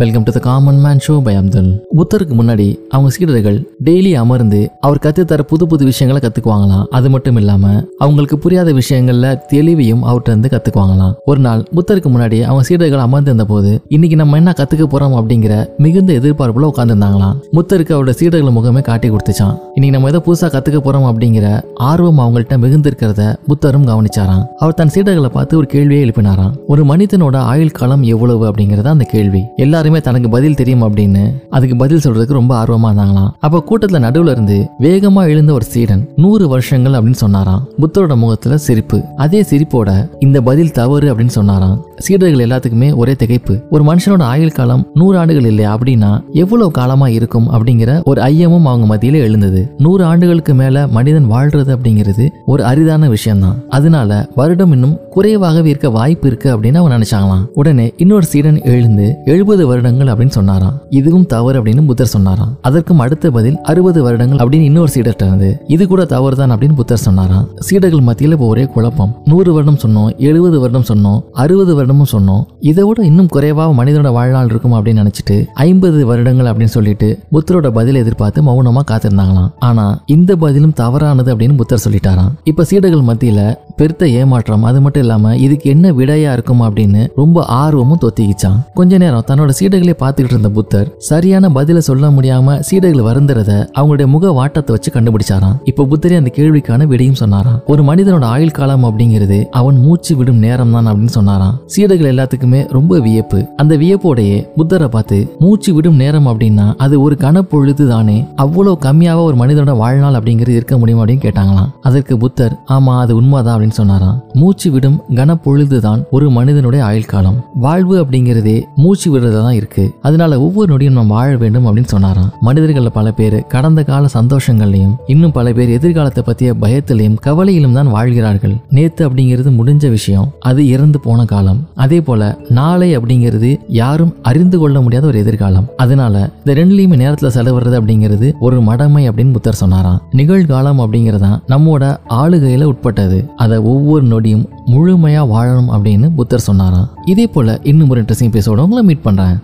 Welcome to the common man show by Abdul புத்தருக்கு முன்னாடி அவங்க சீடர்கள் டெய்லி அமர்ந்து அவர் கற்றுத்தர புது புது விஷயங்களை கற்றுக்குவாங்களாம் அது மட்டும் இல்லாமல் அவங்களுக்கு புரியாத விஷயங்கள்ல தெளிவையும் அவர்கிட்ட இருந்து கற்றுக்குவாங்களாம் ஒரு நாள் புத்தருக்கு முன்னாடி அவங்க சீடர்கள் அமர்ந்திருந்த போது இன்னைக்கு நம்ம என்ன கற்றுக்க போகிறோம் அப்படிங்கிற மிகுந்த எதிர்பார்ப்புல உட்காந்துருந்தாங்களாம் புத்தருக்கு அவரோட சீடர்கள் முகமே காட்டி கொடுத்துச்சான் இன்னைக்கு நம்ம எதை புதுசாக கற்றுக்க போகிறோம் அப்படிங்கிற ஆர்வம் அவங்கள்ட்ட மிகுந்து இருக்கிறத புத்தரும் கவனிச்சாராம். அவர் தன் சீடர்களை பார்த்து ஒரு கேள்வியை எழுப்பினாராம். ஒரு மனிதனோட ஆயுள் காலம் எவ்வளவு அப்படிங்கறது அந்த கேள்வி. எல்லாருமே தனக்கு பதில் தெரியும் அப்படின்னு அதுக்கு பதில் சொல்றதுக்கு ரொம்ப ஆர்வமா இருந்தாங்களாம். அப்ப கூட்டத்துல நடுவுல இருந்து வேகமா எழுந்த ஒரு சீடன் நூறு வருஷங்கள் அப்படின்னு சொன்னாராம். புத்தரோட முகத்துல சிரிப்பு. அதே சிரிப்போட இந்த பதில் தவறு அப்படின்னு சொன்னாராம். சீடர்கள் எல்லாத்துக்குமே ஒரே திகைப்பு. ஒரு மனுஷனோட ஆயுள் காலம் நூறு ஆண்டுகள் இல்லை அப்படின்னா எவ்வளவு காலமா இருக்கும் அப்படிங்கிற ஒரு ஐயமும் அவங்க மத்தியில எழுந்தது. நூறு ஆண்டுகளுக்கு மேல மனிதன் வாழ்றது அப்படிங்கிறது ஒரு அரிதான விஷயம்தான். அதனால வருடம் இன்னும் குறைவாகவே இருக்க வாய்ப்பு இருக்கு அப்படின்னு அவன் நினைச்சாங்களாம். உடனே இன்னொரு சீடன் எழுந்து எழுபது வருடங்கள் அப்படின்னு சொன்னாராம். இதுவும் தவறு அப்படின்னு புத்தர் சொன்னாராம். அதற்கும் அடுத்த பதில் அறுபது வருடங்கள் அப்படின்னு இன்னொரு சீடர்கிட்ட இருந்து இது கூட தவறு தான் அப்படின்னு புத்தர் சொன்னாராம். சீடர்கள் மத்தியில் இப்போ ஒரே குழப்பம். நூறு வருடம் சொன்னோம் எழுபது வருடம் சொன்னோம் அறுபது வருடமும் சொன்னோம். இதை விட இன்னும் குறைவாக மனிதனோட வாழ்நாள் இருக்கும் அப்படின்னு நினைச்சிட்டு ஐம்பது வருடங்கள் அப்படின்னு சொல்லிட்டு புத்தரோட பதில் எதிர்பார்த்து மௌனமா காத்திருந்தாங்களாம். ஆனா இந்த பதிலும் தவறானது அப்படின்னு புத்தர் சொல்லிட்டாராம். இப்ப சீடர்கள் மத்தியில பெருத்த ஏமாற்றம் அது மட்டும் இல்லாம இதுக்கு என்ன விடையா இருக்கும் அப்படின்னு ரொம்ப ஆர்வமும் தொத்திக்கிச்சான். கொஞ்ச நேரம் தன்னோட சீடர்களை பார்த்துக்கிட்டு இருந்த புத்தர் சரியான பதில சொல்ல முடியாம சீடர்கள் வருந்துறத அவங்களுடைய முக வாட்டத்தை வச்சு கண்டுபிடிச்சாராம். இப்ப புத்தரே அந்த கேள்விக்கான விடையும் சொன்னாராம். ஒரு மனிதனோட ஆயுள் காலம் அப்படிங்கிறது அவன் மூச்சு விடும் நேரம் தான் அப்படின்னு சொன்னாராம். சீடர்கள் எல்லாத்துக்குமே ரொம்ப வியப்பு. அந்த வியப்போடையே புத்தரை பார்த்து மூச்சு விடும் நேரம் அப்படின்னா அது ஒரு கனப்பொழுது தானே? அவ்வளவு கம்மியாக ஒரு மனிதனோட வாழ்நாள் அப்படிங்கிறது இருக்க முடியும்? அப்படின்னு கேட்டாங்களாம். அதற்கு புத்தர் ஆமா அது உண்மைதான் அப்படின்னு சொன்னாராம். மூச்சு விடும் கனப்பொழுது தான் ஒரு மனிதனுடைய ஆயுள் காலம் வாழ்வு அப்படிங்கிறதே மூச்சு விடுறதா தான் இருக்கு. அதனால ஒவ்வொரு நொடியும் நம்ம வாழ வேண்டும் அப்படின்னு சொன்னாராம். மனிதர்கள் பல பேர் கடந்த கால சந்தோஷங்கள்லையும் இன்னும் பல பேர் எதிர்காலத்தை பத்திய பயத்திலையும் கவலையிலும் தான் வாழ்கிறார்கள். நேத்து அப்படிங்கிறது முடிஞ்ச விஷயம். அது இறந்து போன காலம். அதே போல நாளை அப்படிங்கிறது யாரும் அறிந்து கொள்ள முடியாத ஒரு எதிர்காலம். அதனால இந்த ரெண்டுலயுமே நேரத்துல செலவிடுறது அப்படிங்கிறது ஒரு மடமை அப்படின்னு புத்தர் சொன்னாராம். நிகழ்காலம் அப்படிங்கிறதா நம்மோட ஆளுகையில உட்பட்டது. அதை ஒவ்வொரு நொடியும் முழுமையா வாழணும் அப்படின்னு புத்தர் சொன்னாராம். இதே போல இன்னும் ஒரு இன்ட்ரெஸ்டிங் பேசோட உங்களை மீட் பண்ணுறேன்